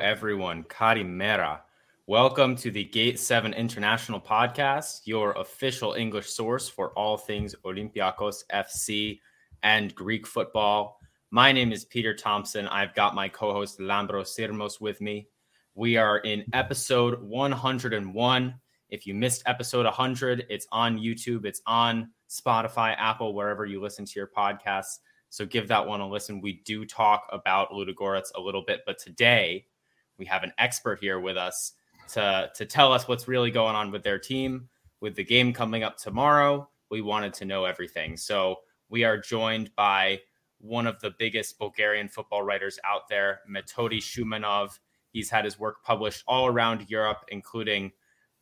Everyone. Karimera. Welcome to the Gate 7 International Podcast, your official English source for all things Olympiacos FC and Greek football. My name is Peter Thompson. I've got my co host Lambros Sirmos with me. We are in episode 101. If you missed episode 100, it's on YouTube, it's on Spotify, Apple, wherever you listen to your podcasts. So give that one a listen. We do talk about Ludogorets a little bit, but today we have an expert here with us to, to tell us what's really going on with their team. With the game coming up tomorrow, we wanted to know everything. So we are joined by one of the biggest Bulgarian football writers out there, Metodi Shumanov. He's had his work published all around Europe, including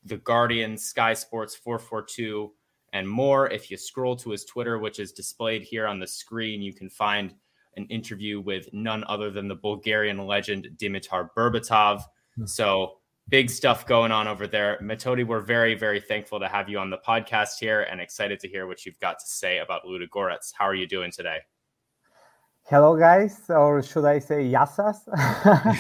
The Guardian, Sky Sports 442, and more. If you scroll to his Twitter, which is displayed here on the screen, you can find an interview with none other than the Bulgarian legend Dimitar Berbatov. Hmm. So big stuff going on over there. Metodi, we're very, very thankful to have you on the podcast here and excited to hear what you've got to say about Ludogorets. How are you doing today? hello guys or should i say yassas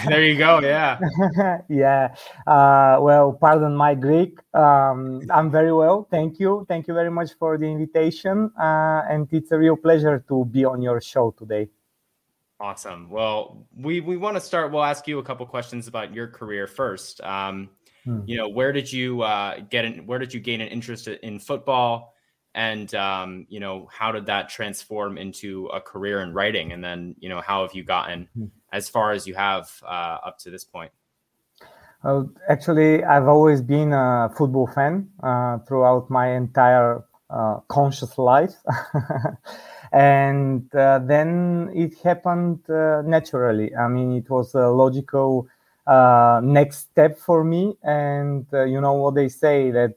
there you go yeah yeah uh, well pardon my greek um, i'm very well thank you thank you very much for the invitation uh, and it's a real pleasure to be on your show today awesome. Well we we want to start we'll ask you a couple questions about your career first. Um, hmm. you know where did you uh, get in where did you gain an interest in football? And um, you know how did that transform into a career in writing? And then you know how have you gotten hmm. as far as you have uh, up to this point? Well, actually i've always been a football fan uh, throughout my entire uh, conscious life and uh, then it happened uh, naturally i mean it was a logical uh, next step for me and you know what they say that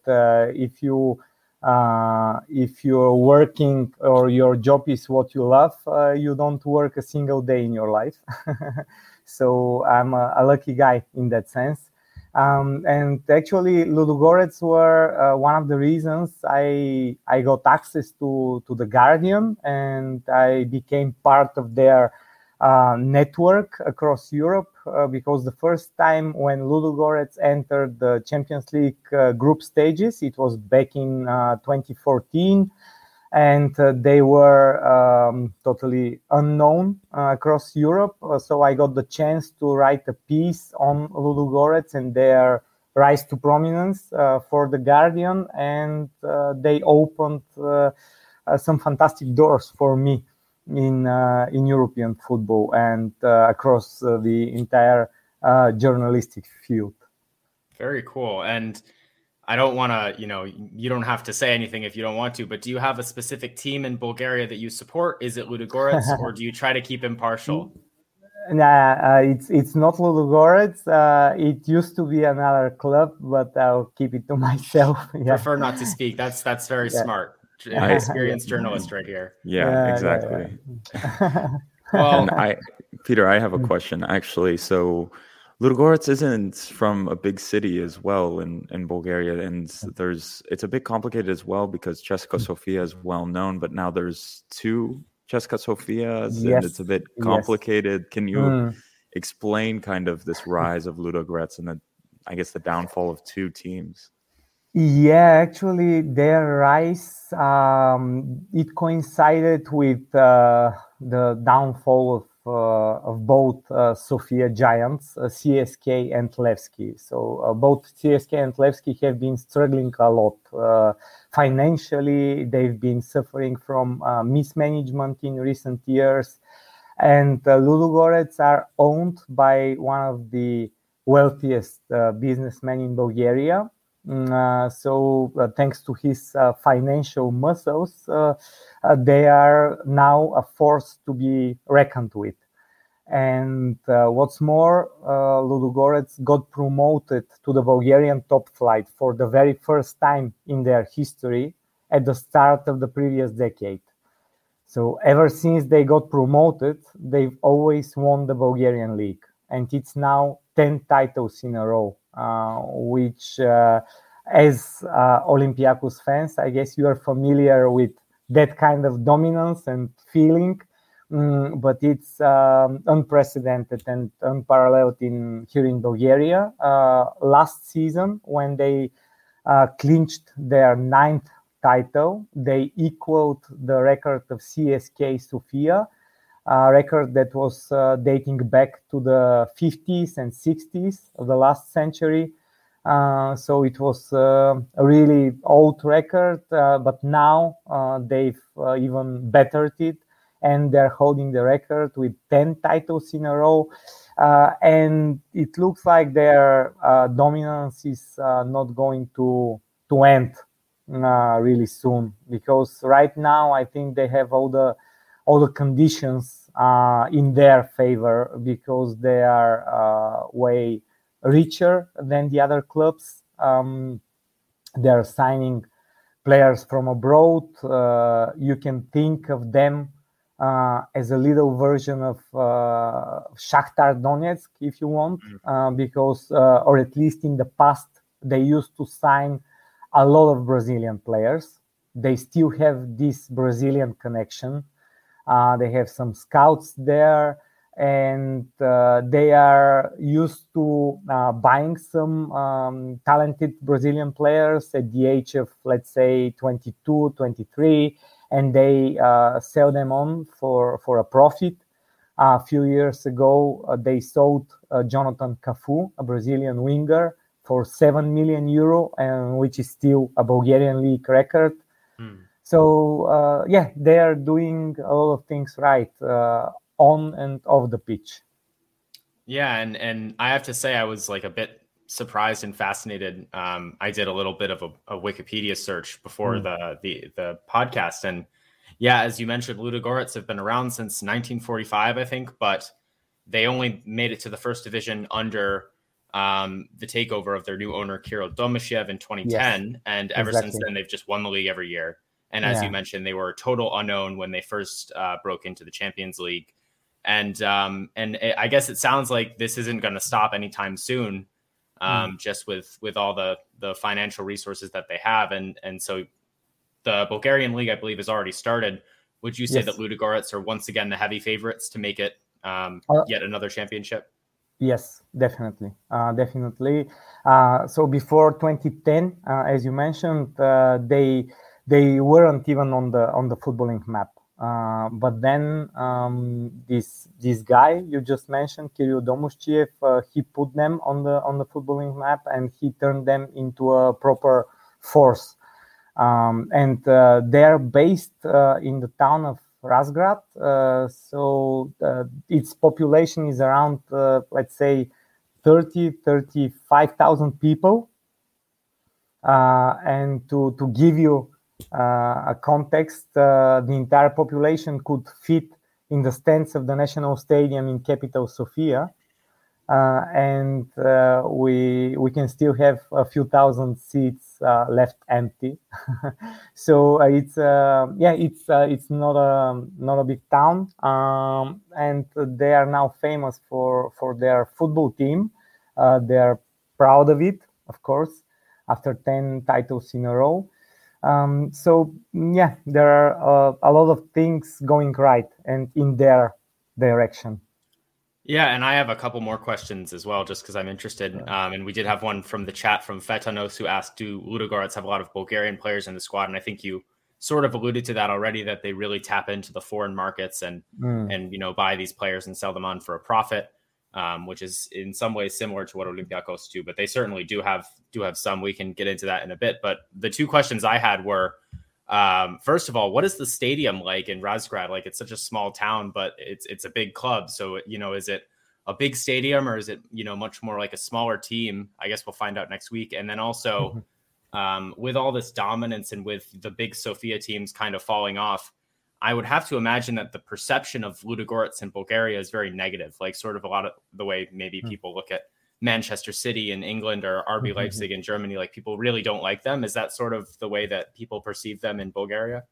if you uh, if you're working or your job is what you love, uh, you don't work a single day in your life. so I'm a, a, lucky guy in that sense. Um, and actually, Ludogorets were uh, one of the reasons I I got access to to the Guardian, and I became part of their uh, network across Europe uh, because the first time when Ludogorets entered the Champions League uh, group stages, it was back in uh, 2014, and uh, they were um, totally unknown uh, across Europe. so I got the chance to write a piece on Ludogorets and their rise to prominence for the Guardian, and they opened some fantastic doors for me in uh, in European football and uh, across uh, the entire journalistic field. Very cool. And I don't want to, you know, you don't have to say anything if you don't want to, but do you have a specific team in Bulgaria that you support? Is it Ludogorets or do you try to keep impartial? Nah, uh, it's it's not Ludogorets. Uh, it used to be another club, but I'll keep it to myself. yeah. Prefer not to speak. That's that's very yeah. smart experienced journalist right here. Yeah, yeah exactly. Yeah, well, I, Peter, I have a question actually. So, Ludogorets isn't from a big city as well in, in Bulgaria, and there's it's a bit complicated as well because CSKA Sofia is well known, but now there's two CSKA Sofias, yes. and it's a bit complicated. Yes. Can you mm. explain kind of this rise of Ludogorets and the, I guess, the downfall of two teams? Yeah, actually, their rise um, it coincided with uh, the downfall of of both uh, Sofia giants, uh, CSK and Levski. So uh, both CSK and Levski have been struggling a lot uh, financially. They've been suffering from mismanagement in recent years, and uh, Ludogorets are owned by one of the wealthiest businessmen in Bulgaria uh, so, uh, thanks to his uh, financial muscles, uh, uh, they are now a force to be reckoned with. And uh, what's more, Ludogorets got promoted to the Bulgarian top flight for the very first time in their history at the start of the previous decade. So, ever since they got promoted, they've always won the Bulgarian league. And it's now 10 titles in a row, uh, which, uh, as uh, Olympiacos fans, I guess you are familiar with that kind of dominance and feeling. Mm, but it's um, unprecedented and unparalleled in here in Bulgaria. Uh, last season, when they uh, clinched their ninth title, they equaled the record of CSK Sofia a record that was uh, dating back to the 50s and 60s of the last century. Uh, so it was uh, a really old record, uh, but now uh, they've uh, even bettered it and they're holding the record with 10 titles in a row. and it looks like their dominance is not going to, to end really soon because right now I think they have all the all the conditions uh, in their favor because they are uh, way richer than the other clubs. Um, they are signing players from abroad. Uh, you can think of them uh, as a little version of uh, Shakhtar Donetsk, if you want, mm. uh, because, or at least in the past, they used to sign a lot of Brazilian players. They still have this Brazilian connection uh, they have some scouts there, and uh, they are used to uh, buying some um, talented Brazilian players at the age of, let's say, 22, 23, and they uh, sell them on for, for a profit. a few years ago, uh, they sold uh, Jonathan Cafu, a Brazilian winger, for 7 million euro, and which is still a Bulgarian league record. So uh, yeah, they are doing a lot of things right uh, on and off the pitch. Yeah, and and I have to say I was like a bit surprised and fascinated. Um, I did a little bit of a, a Wikipedia search before mm. the the the podcast, and yeah, as you mentioned, Ludogorets have been around since 1945, I think, but they only made it to the first division under um, the takeover of their new owner Kirill Domushchiev in 2010, yes, and ever exactly. since then they've just won the league every year. And as yeah. you mentioned, they were a total unknown when they first uh, broke into the Champions League. And um, and it, I guess it sounds like this isn't going to stop anytime soon, um, mm. just with with all the the financial resources that they have. And and so the Bulgarian league, I believe, has already started. Would you say yes. that Ludogorets are once again the heavy favorites to make it um, uh, yet another championship? Yes, definitely, uh, definitely. Uh, so before 2010, uh, as you mentioned, uh, they they weren't even on the on the footballing map. Uh, but then um, this this guy you just mentioned, Kirill Domushchiev, uh, he put them on the on the footballing map and he turned them into a proper force. Um, and uh, they're based uh, in the town of Razgrad, uh, so uh, its population is around, let's say, 30, 35,000 people. and to to give you a context, uh, the entire population could fit in the stands of the national stadium in capital Sofia. Uh, and uh, we we can still have a few thousand seats uh, left empty. so uh, it's yeah, it's it's not a not a big town, um, and they are now famous for for their football team. they are proud of it, of course, after ten titles in a row. Um, so yeah, there are uh, a lot of things going right and in their direction. Yeah, and I have a couple more questions as well, just because I'm interested. Um, and we did have one from the chat from Fetanos who asked, "Do Ludogorets have a lot of Bulgarian players in the squad?" And I think you sort of alluded to that already, that they really tap into the foreign markets and mm. and you know buy these players and sell them on for a profit um, which is in some ways similar to what Olympiacos do, but they certainly do have do have some. We can get into that in a bit. But the two questions I had were, um, first of all, what is the stadium like in Razgrad? Like it's such a small town, but it's it's a big club. So you know, is it a big stadium or is it you know much more like a smaller team? I guess we'll find out next week. And then also, um, with all this dominance and with the big Sofia teams kind of falling off, I would have to imagine that the perception of Ludogorets in Bulgaria is very negative, like sort of a lot of the way maybe mm. people look at Manchester City in England or RB mm-hmm. Leipzig in Germany. Like people really don't like them. Is that sort of the way that people perceive them in Bulgaria?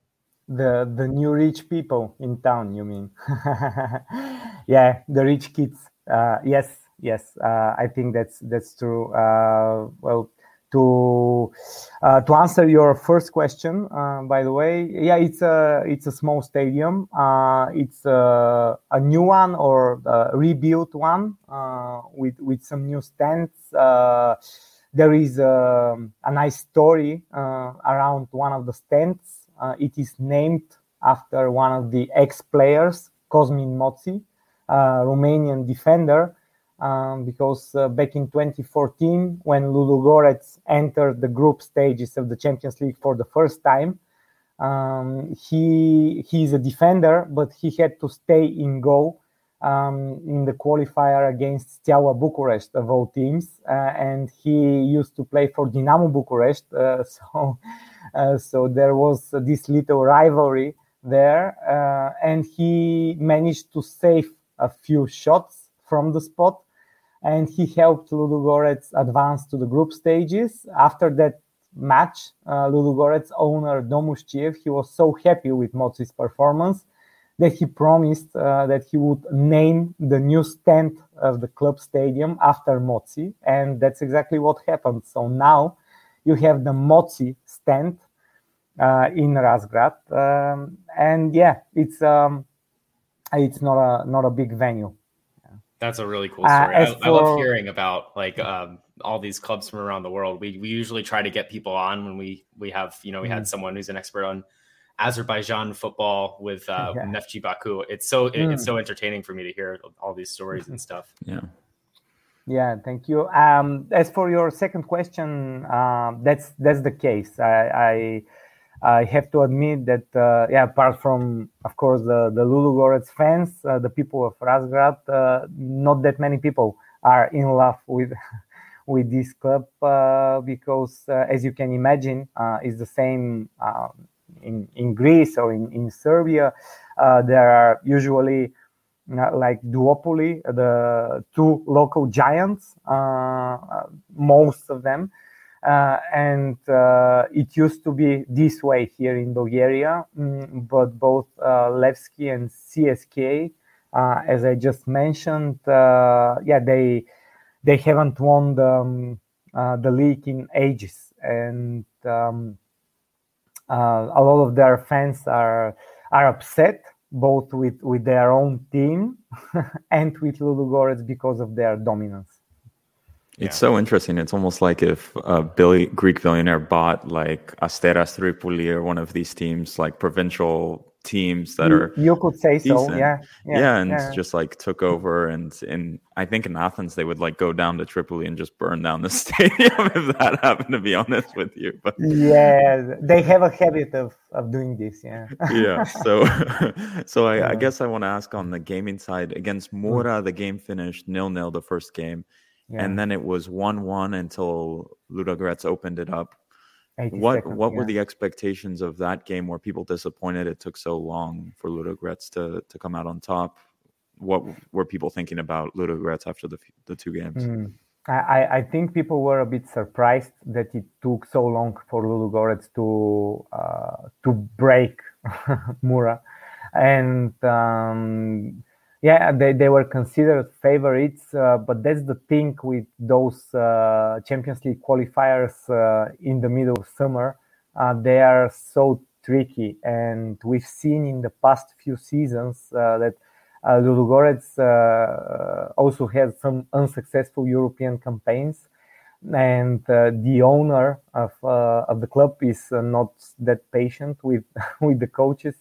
The the new rich people in town, you mean? yeah, the rich kids. Uh, yes, yes. Uh, I think that's that's true. Uh, well, to uh, to answer your first question, uh, by the way, yeah, it's a it's a small stadium. Uh, it's a, a, new one or a rebuilt one uh, with with some new stands. Uh, there is a, a nice story uh, around one of the stands. it is named after one of the ex-players, Cosmin Moți, Romanian defender um, because uh, back in 2014, when Ludogorets entered the group stages of the Champions League for the first time, um, he is a defender, but he had to stay in goal um, in the qualifier against Steaua Bucharest of all teams, uh, and he used to play for Dinamo Bucharest. Uh, so, uh, so there was this little rivalry there, uh, and he managed to save a few shots from the spot and he helped Ludogorets advance to the group stages. After that match, uh, Ludogorets owner Domushchiev, he was so happy with Moți's performance that he promised uh, that he would name the new stand of the club stadium after Moți, and that's exactly what happened. So now you have the Moți stand uh, in Razgrad, um, and yeah, it's um, it's not a not a big venue that's a really cool uh, story. Uh, I, for... I, love hearing about like um, all these clubs from around the world. We we usually try to get people on when we we have you know we mm. had someone who's an expert on Azerbaijan football with uh, yeah. Neftchi Baku. It's so it, mm. it's so entertaining for me to hear all these stories and stuff. Yeah. Yeah, thank you. Um, as for your second question, uh, that's that's the case. I, I I have to admit that, uh, yeah, apart from, of course, the, the Ludogorets fans, uh, the people of Razgrad, uh, not that many people are in love with with this club uh, because, uh, as you can imagine, uh, it's the same in, in Greece or in, in Serbia. there are usually like duopoly, the two local giants, most of them. Uh, and uh, it used to be this way here in Bulgaria, mm, but both uh, Levski and CSK, uh, as I just mentioned, uh, yeah, they they haven't won the, um, uh, the league in ages, and um, a lot of their fans are are upset both with with their own team and with Ludogorets because of their dominance. It's so interesting. It's almost like if a Billy, Greek billionaire bought like Asteras Tripoli or one of these teams, like provincial teams that you, are you could say decent. so yeah yeah, yeah and yeah. just like took over and and i think in athens they would like go down to tripoli and just burn down the stadium if that happened to be honest with you but yeah they have a habit of of doing this yeah yeah so so i, yeah. I guess i want to ask on the gaming side against mm. the game finished nil nil the first game yeah. and then it was one one until Ludogorets opened it up. What seconds, what yeah. were the expectations of that game? Were people disappointed it took so long for Ludogorets to to come out on top? What were people thinking about Ludogorets after the the two games? Mm. I, I think people were a bit surprised that it took so long for Ludogorets to uh, to break Mura, and um, yeah, they, they were considered favorites, uh, but that's the thing with those uh, Champions League qualifiers uh, in the middle of summer. Uh, they are so tricky, and we've seen in the past few seasons uh, that uh, Ludogorets uh, also had some unsuccessful European campaigns, and the owner of of the club is not that patient with with the coaches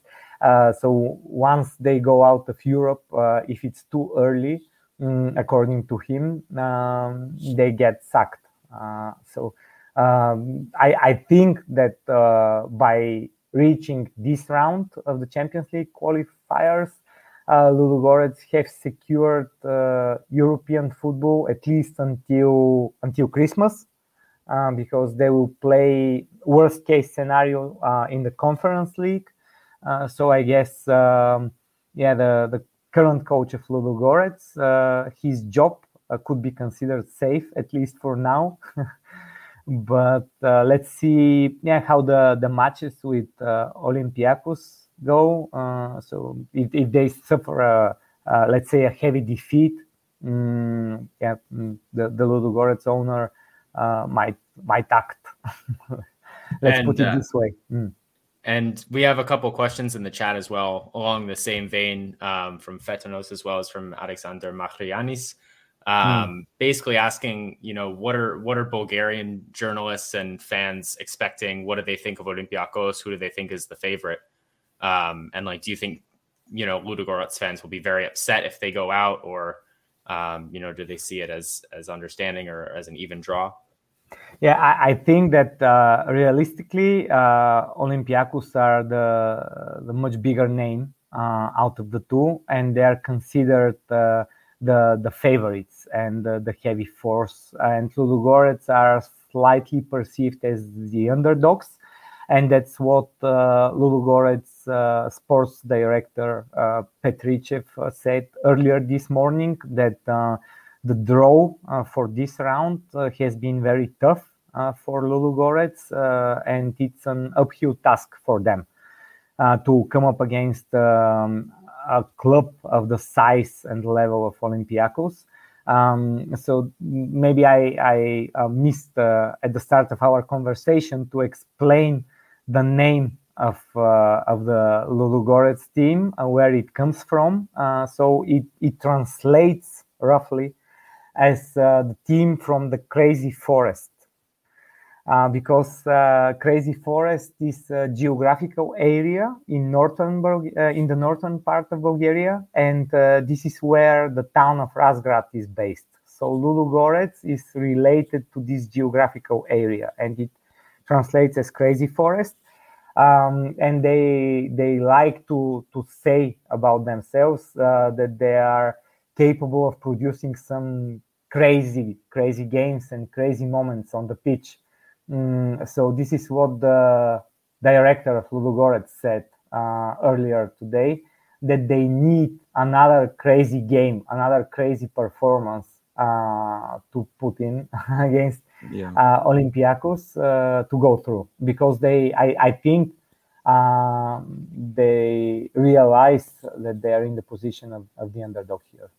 so once they go out of Europe, uh, if it's too early, um, according to him, um, they get sacked. Uh, so um, I, I, think that by reaching this round of the Champions League qualifiers, uh, Ludogorets have secured uh, European football at least until until Christmas, uh, because they will play worst case scenario uh, in the conference league. Uh, so I guess, um, yeah, the, the current coach of Ludogorets, uh, his job uh, could be considered safe at least for now. but uh, let's see, yeah, how the the matches with Olympiacos go. so if, if they suffer a, let's say a heavy defeat, um, yeah, mm, the the Ludogorets owner uh, might might act. Let's and, put it uh, this way. Mm. And we have a couple questions in the chat as well, along the same vein um, from Fetanos as well as from Alexander Machrianis. Um, mm. Basically asking, you know, what are what are Bulgarian journalists and fans expecting? What do they think of Olympiacos? Who do they think is the favorite? Um, and like, do you think, you know, Ludogorets fans will be very upset if they go out, or um, you know, do they see it as as understanding or as an even draw? Yeah, I, I think that uh, realistically, uh, Olympiacos are the the much bigger name uh, out of the two, and they are considered uh, the the favorites and the heavy force. And Ludogorets are slightly perceived as the underdogs, and that's what uh, Ludogorets uh, sports director uh, Petrichev uh, said earlier this morning that the draw uh, for this round has been very tough for Ludogorets, and it's an uphill task for them to come up against um, a club of the size and level of Olympiacos. Um, so maybe I, I uh, missed uh, at the start of our conversation to explain the name of uh, of the Ludogorets team and where it comes from. Uh, so it it translates roughly as uh, the team from the Crazy Forest. Uh, because uh, Crazy Forest is a geographical area in northern uh, in the northern part of Bulgaria, and this is where the town of Razgrad is based. So Ludogorets is related to this geographical area, and it translates as Crazy Forest um, and they they like to to say about themselves uh, that they are capable of producing some crazy crazy games and crazy moments on the pitch. Mm, so this is what the director of Ludogorets said uh, earlier today that they need another crazy game, another crazy performance uh, to put in against yeah. uh, Olympiacos uh, to go through because they, I, I think, um, they realize that they are in the position of, of the underdog here.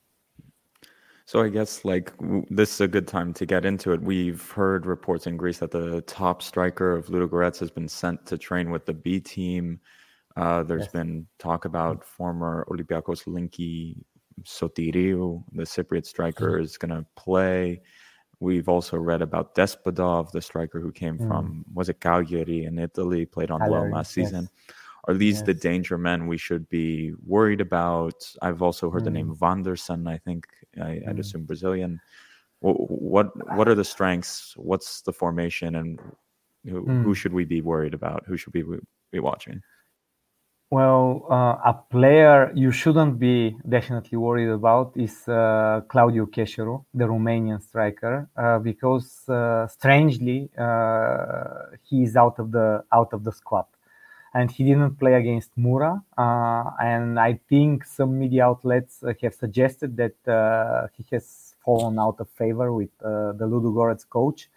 So I guess like this is a good time to get into it. We've heard reports in Greece that the top striker of Ludogorets has been sent to train with the B team. Uh, there's yes. been talk about former Olympiacos Linky Sotiriou, the Cypriot striker, mm-hmm. is going to play. We've also read about Despodov, the striker who came mm. from was it Cagliari in Italy, played on Cagliari, last season. Are these yes. the danger men we should be worried about? I've also heard mm. the name mm. Wanderson. I think I, would mm. assume Brazilian. What what are the strengths? What's the formation, and who, who mm. should we be worried about? Who should we be watching? Well, uh, a player you shouldn't be definitely worried about is uh, Claudiu Keșeru, the Romanian striker, uh, because uh, strangely uh, he is out of the out of the squad, and he didn't play against Mura. Uh, and I think some media outlets have suggested that he has fallen out of favor with the Ludogorets coach,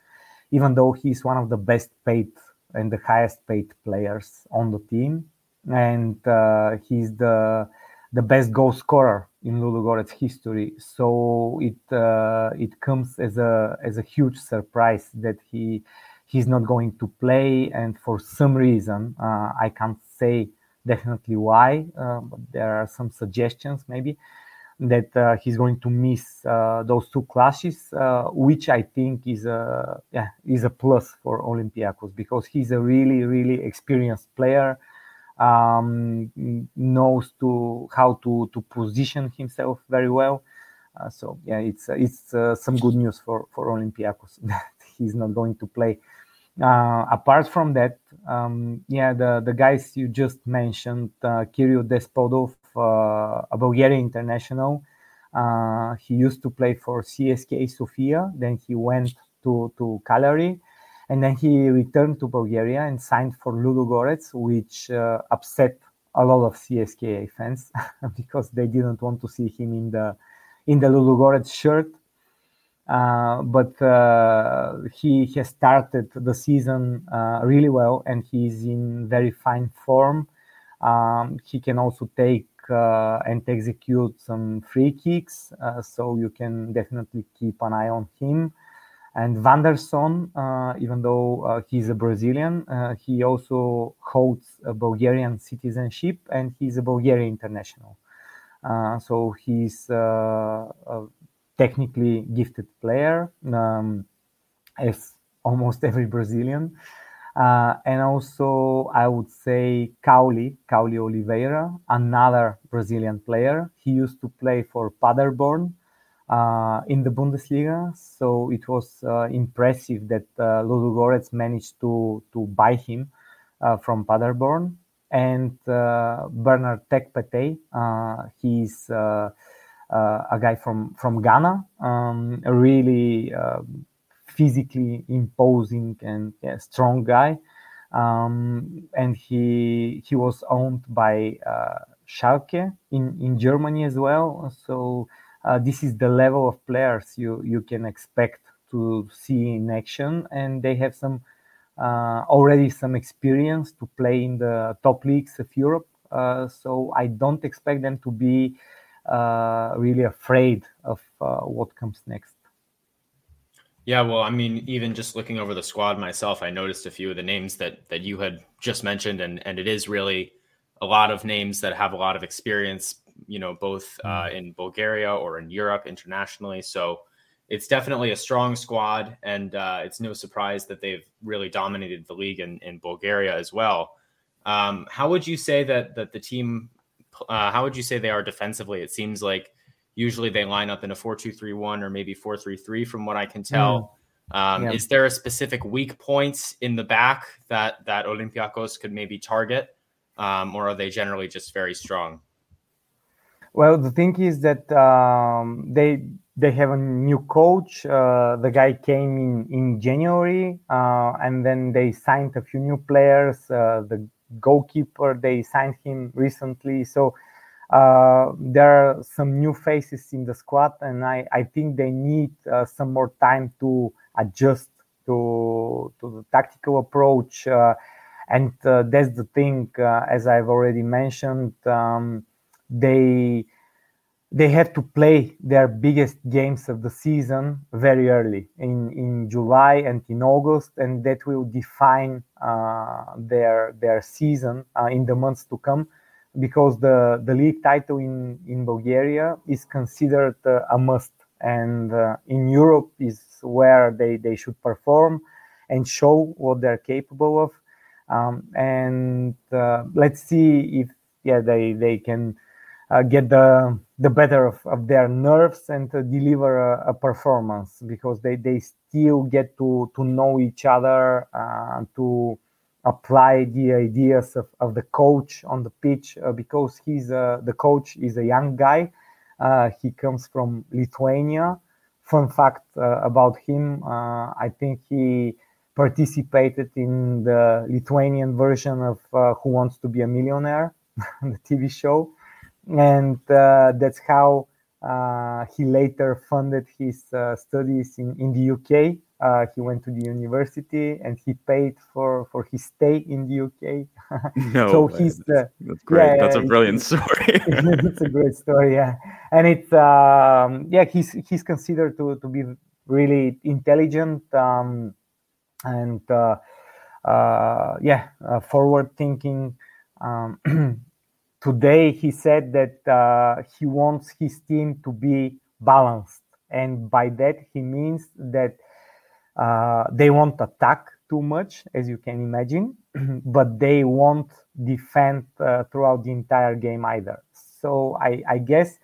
even though he's one of the best paid and the highest paid players on the team and uh, he's the the best goal scorer in Ludogorets history. So it uh, it comes as a as a huge surprise that he he's not going to play, and for some reason uh, I can't say definitely why, uh, but there are some suggestions maybe that uh, he's going to miss uh, those two clashes, which I think is a yeah is a plus for Olympiacos because he's a really really experienced player um, knows to how to to position himself very well. Uh, so yeah, it's uh, it's uh, some good news for for Olympiacos that he's not going to play. Uh, apart from that, um, yeah, the the guys you just mentioned, uh, Kirill Despodov, uh, a Bulgarian international. he used to play for CSKA Sofia. Then he went to to Cagliari and then he returned to Bulgaria and signed for Ludogorets, which uh, upset a lot of CSKA fans because they didn't want to see him in the in the Ludogorets shirt. Uh, but uh, he has started the season uh, really well and he's in very fine form. Um, he can also take uh, and execute some free kicks, uh, so you can definitely keep an eye on him. And Wanderson, even though he's a Brazilian, he also holds a Bulgarian citizenship and he's a Bulgarian international. so he's technically gifted player, um, as almost every Brazilian. Uh, and also, I would say Cauly, Cauly Oliveira, another Brazilian player. He used to play for Paderborn uh, in the Bundesliga, so it was uh, impressive that uh, Ludogorets managed to to buy him uh, from Paderborn. And uh, Bernard Tekpetey, uh, he's a guy from from Ghana, um, a really physically imposing and yeah, strong guy. Um, and he he was owned by uh, Schalke in, in Germany as well. So uh, this is the level of players you you can expect to see in action, and they have some uh, already some experience to play in the top leagues of Europe. Uh, so I don't expect them to be uh, really afraid of uh, what comes next. Yeah, well, I mean, even just looking over the squad myself, I noticed a few of the names that that you had just mentioned, and and it is really a lot of names that have a lot of experience, you know, both uh, mm. in Bulgaria or in Europe internationally. So it's definitely a strong squad, and uh, it's no surprise that they've really dominated the league in, in Bulgaria as well. Um, how would you say that that the team? Uh, how would you say they are defensively? It seems like usually they line up in a 4-2-3-1 or maybe 4-3-3 from what I can tell. Mm. Um, yeah. Is there a specific weak points in the back that that Olympiacos could maybe target, um, or are they generally just very strong? Well, the thing is that um, they they have a new coach. Uh, the guy came in in January, uh, and then they signed a few new players. Uh, the goalkeeper they signed him recently, so uh, there are some new faces in the squad, and I, I think they need uh, some more time to adjust to to the tactical approach. Uh, and uh, that's the thing, uh, as I've already mentioned, um, they they have to play their biggest games of the season very early in, in July and in August, and that will define uh, their their season in the months to come because the, the league title in, in Bulgaria is considered uh, a must. And uh, in Europe is where they, they should perform and show what they're capable of. Um, and uh, let's see if yeah they, they can uh, get the the better of, of their nerves and deliver a, a, performance because they, they still get to, to know each other, uh, to apply the ideas of, of the coach on the pitch uh, because he's uh, the coach is a young guy. Uh, he comes from Lithuania. Fun fact uh, about him: uh, I think he participated in the Lithuanian version of uh, Who Wants to Be a Millionaire, the TV show, and that's how he later funded his studies in, in the UK uh, he went to the university and he paid for for his stay in the UK. no, so he's uh, that's great. Yeah, that's a brilliant story. it's a great story, yeah. And it's um, yeah, he's he's considered to to be really intelligent um, and uh, uh yeah, uh, forward thinking. Um, today he said that uh, he wants his team to be balanced, and by that he means that uh, they won't attack too much, as you can imagine, but they won't defend uh, throughout the entire game either. So I, I guess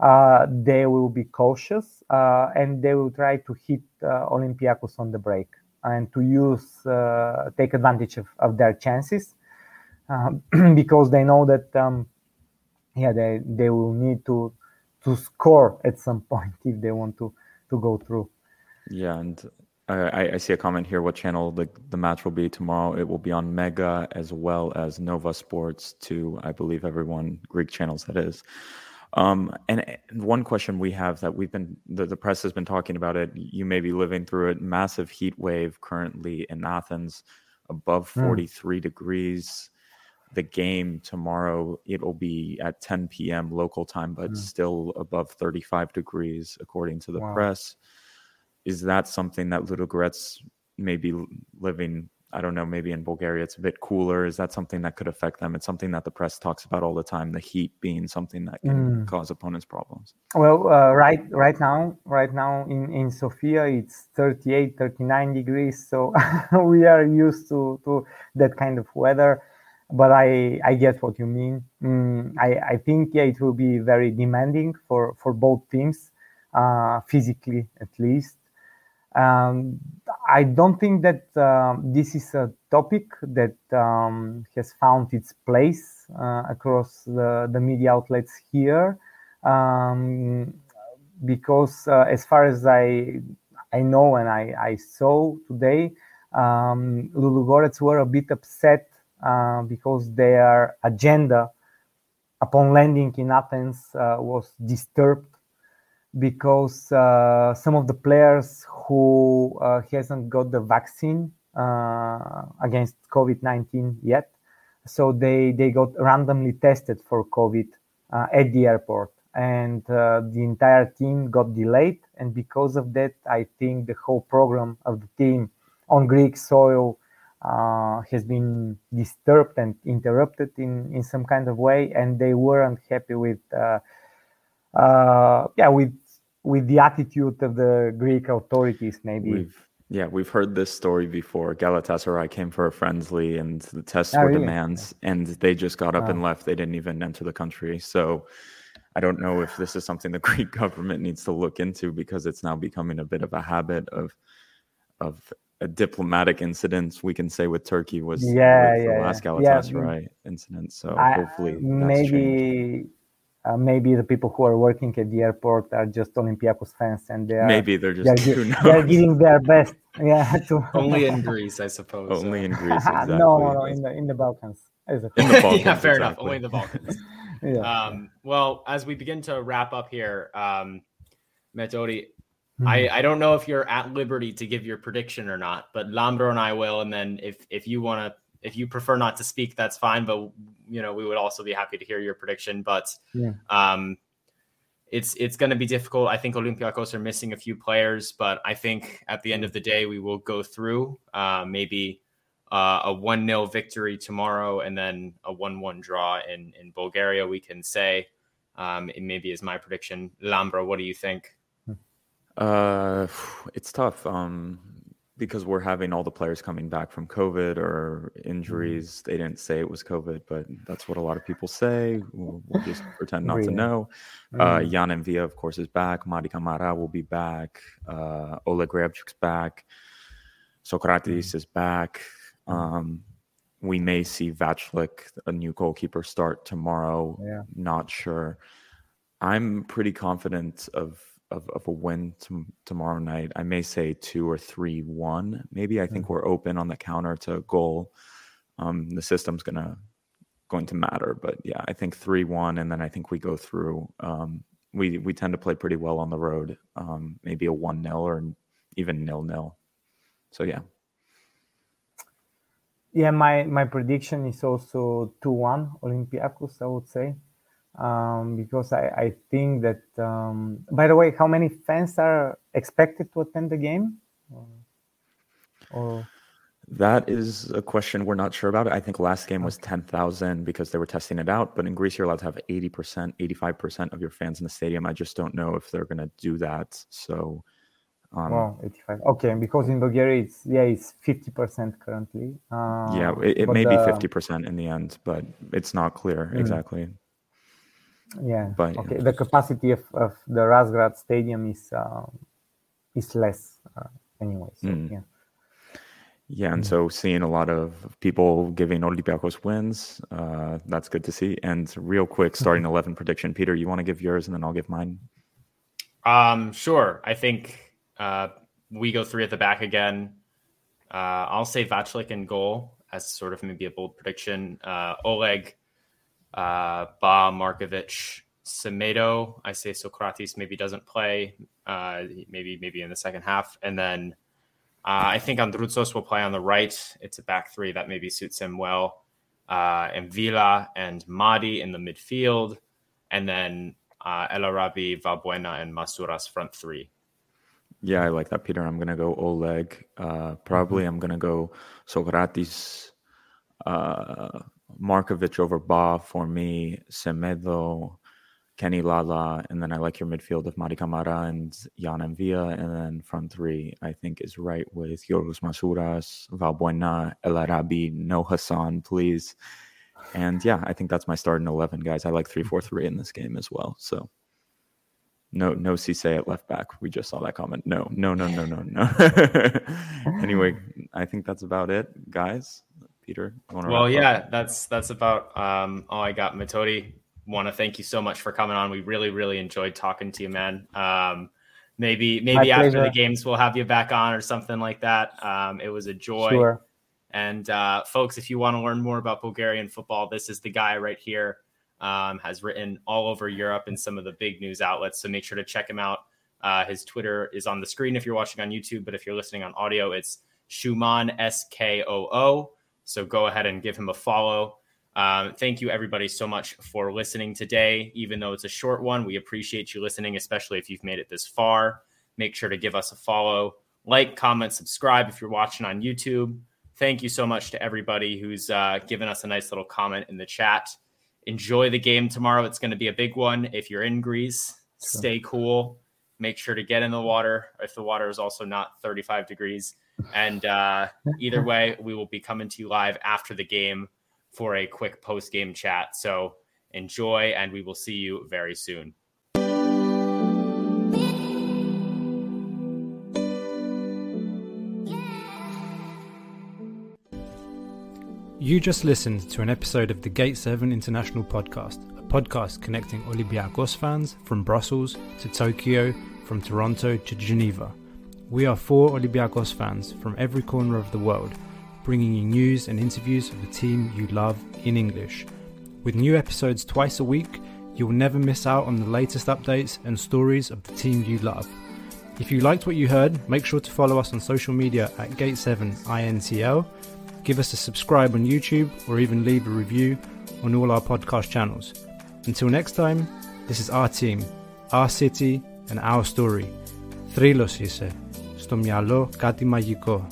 uh, they will be cautious uh, and they will try to hit uh, Olympiacos on the break and to use take advantage of, of their chances um, because they know that um, yeah they, they will need to to score at some point if they want to to go through. Yeah, and Uh, I, I, see a comment here. What channel the, the match will be tomorrow? It will be on Mega as well as Nova Sports, to I believe everyone Greek channels that is. Um, and, and, one question we have that we've been the, the press has been talking about it. You may be living through a Massive heat wave currently in Athens, above hmm. 43 mm. degrees. The game tomorrow it'll be at 10 p.m. local time, but mm. still above 35 degrees according to the wow. press is that something that Ludogorets may be living? I don't know, maybe in Bulgaria it's a bit cooler. Is that something that could affect them? It's something that the press talks about all the time. The heat being something that can mm. cause opponents problems. Well, uh, right, right now, right now in in Sofia it's 38, 39 degrees, so we are used to to that kind of weather. But I I get what you mean. Mm, I I think yeah, it will be very demanding for for both teams, uh, physically at least. Um, I don't think that uh, this is a topic that um, has found its place uh, across the, the, media outlets here, um, because uh, as far as I I know and I, I saw today, um, Ludogorets were a bit upset uh, because their agenda upon landing in Athens uh, was disturbed because uh, some of the players who hasn't got the vaccine against COVID-19 yet, so they they got randomly tested for COVID at the airport, and uh, the entire team got delayed. And because of that, I think the whole program of the team on Greek soil uh, has been disturbed and interrupted in in some kind of way, and they weren't happy with. yeah, with with the attitude of the Greek authorities, maybe. We've, yeah, we've heard this story before. Galatasaray came for a friendly, and the tests oh, were really? demands, and they just got up and left. They didn't even enter the country. So I don't know if this is something the Greek government needs to look into because it's now becoming a bit of a habit of of a diplomatic incident. We can say with Turkey was yeah, yeah, the last Galatasaray yeah. incident. So I, hopefully maybe. Changed uh, maybe the people who are working at the airport are just Olympiacos fans, and they are maybe they're just they're, they're giving their best. Yeah, to... only in Greece, I suppose. Only in Greece. Exactly. no, no, in the in the Balkans. In the Balkans, yeah, fair exactly. enough. Only in the Balkans. yeah. Um, well, as we begin to wrap up here, um, Metodi, mm-hmm. I, I don't know if you're at liberty to give your prediction or not, but Lambro and I will. And then if if you want to if you prefer not to speak, that's fine. But you know, we would also be happy to hear your prediction. But yeah. um, it's it's going to be difficult. I think Olympiacos are missing a few players, but I think at the end of the day, we will go through uh, maybe uh, a one 0 victory tomorrow, and then a one one draw in in Bulgaria. We can say um, it maybe is my prediction. Lambro, what do you think? Uh, it's tough. Um, because we're having all the players coming back from COVID or mm-hmm. injuries. They didn't say it was COVID, but that's what a lot of people say. We'll, we'll just pretend not to know. Uh, mm-hmm. Yann M'Vila, of course, is back. Mady Camara will be back. Uh, Oleg Reabciuk's back. Sokratis mm. is back. Um, we may see Vaclik, a new goalkeeper, start tomorrow. Yeah. Not sure. I'm pretty confident of of, of a win tomorrow night. I may say two or three one. Maybe I think mm-hmm. we're open on the counter to goal. Um, the system's gonna going to matter, but yeah, I think three one, and then I think we go through. Um, we we tend to play pretty well on the road. Um, maybe a one nil or even nil nil. So yeah. Yeah, my my prediction is also two one Olympiacos. I would say um, because I, I think that. Um, by the way, how many fans are expected to attend the game? Or, or... That is a question we're not sure about. I think last game was 10,000 because they were testing it out. But in Greece, you're allowed to have 80%, 85% of your fans in the stadium. I just don't know if they're going to do that. So, um, well, 85. Okay, because in Bulgaria, it's yeah, it's 50% currently. Uh, yeah, it, it may be 50% in the end, but it's not clear mm. exactly. Yeah. But, okay. The capacity of, of the Razgrad Stadium is uh, is less uh, anyway. So, mm. Yeah. Yeah, and mm. so seeing a lot of people giving Olympiacos wins, uh, that's good to see. And real quick, starting eleven prediction, Peter, you want to give yours, and then I'll give mine. Um, sure. I think uh, we go three at the back again. Uh, I'll say Vaclik in goal as sort of maybe a bold prediction. Uh, Oleg, uh, Ba, Markovic, Semedo. I say Socrates maybe doesn't play. Uh, maybe maybe in the second half, and then uh, I think Androutsos will play on the right. It's a back three that maybe suits him well. Uh, and Villa and Mady in the midfield, and then uh, El Arabi, Valbuena, and Masouras front three. Yeah, I like that, Peter. I'm gonna go Oleg. Uh, probably I'm gonna go Socrates, uh, Markovic over Ba for me. Semedo, Kenny Lala, and then I like your midfield of Mady Camara and Yann M'Vila, and then front three I think is right with Yorgos Masouras, Valbuena, El Arabi, no Hassan, please. And yeah, I think that's my starting eleven, guys. I like three four three in this game as well. So no, no Cisse at left back. We just saw that comment. No, no, no, no, no, no. anyway, I think that's about it, guys. Peter, well, yeah, up? that's that's about um, all I got. Metodi, want to thank you so much for coming on. We really, really enjoyed talking to you, man. Um, maybe maybe My after pleasure. the games we'll have you back on or something like that. Um, it was a joy. Sure. And uh, folks, if you want to learn more about Bulgarian football, this is the guy right here um, has written all over Europe in some of the big news outlets. So make sure to check him out. Uh, his Twitter is on the screen if you're watching on YouTube, but if you're listening on audio, it's Schumann S K O O. So go ahead and give him a follow. Um, thank you, everybody, so much for listening today. Even though it's a short one, we appreciate you listening, especially if you've made it this far. Make sure to give us a follow, like, comment, subscribe if you're watching on YouTube. Thank you so much to everybody who's uh, given us a nice little comment in the chat enjoy the game tomorrow. It's going to be a big one. If you're in Greece, stay cool. Make sure to get in the water if the water is also not 35 degrees. And uh, either way, we will be coming to you live after the game for a quick post game chat. So enjoy, and we will see you very soon. You just listened to an episode of the Gate 7 International Podcast, a podcast connecting Olympiacos fans from Brussels to Tokyo, from Toronto to Geneva. We are four Olympiacos fans from every corner of the world, bringing you news and interviews of the team you love in English. With new episodes twice a week, you'll never miss out on the latest updates and stories of the team you love. If you liked what you heard, make sure to follow us on social media at Gate7INTL, give us a subscribe on YouTube, or even leave a review on all our podcast channels. Until next time, this is our team, our city, and our story. Thrilos, he said. Στο μυαλό κάτι μαγικό.